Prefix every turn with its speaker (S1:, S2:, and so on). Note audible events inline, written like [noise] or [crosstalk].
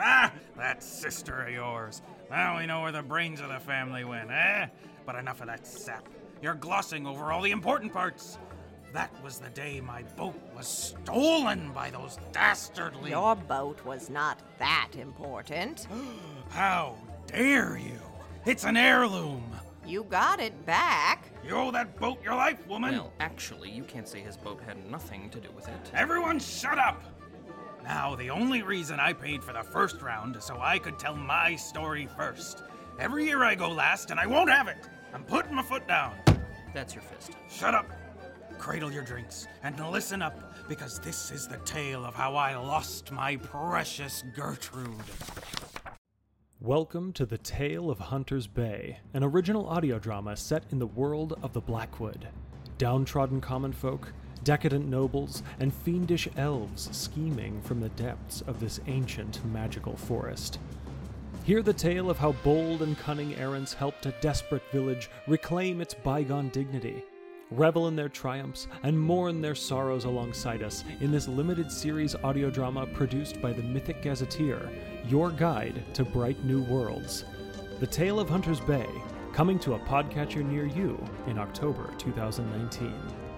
S1: that sister of yours. Now we know where the brains of the family went, eh? But enough of that sap. You're glossing over all the important parts. That was the day my boat was stolen by those dastardly.
S2: Your boat was not that important. [gasps]
S1: How dare you? It's an heirloom.
S2: You got it back.
S1: You owe that boat your life, woman.
S3: Well, actually, you can't say his boat had nothing to do with it.
S1: Everyone shut up! Now, the only reason I paid for the first round is so I could tell my story first. Every year I go last, and I won't have it. I'm putting my foot down.
S3: That's your fist.
S1: Shut up. Cradle your drinks and listen up, because this is the tale of how I lost my precious Gertrude.
S4: Welcome to The Tale of Hunter's Bay, an original audio drama set in the world of the Blackwood. Downtrodden common folk, decadent nobles, and fiendish elves scheming from the depths of this ancient magical forest. Hear the tale of how bold and cunning errants helped a desperate village reclaim its bygone dignity. Revel in their triumphs and mourn their sorrows alongside us in this limited series audio drama produced by the Mythic Gazetteer, your guide to bright new worlds. The Tale of Hunter's Bay, coming to a podcatcher near you in October 2019.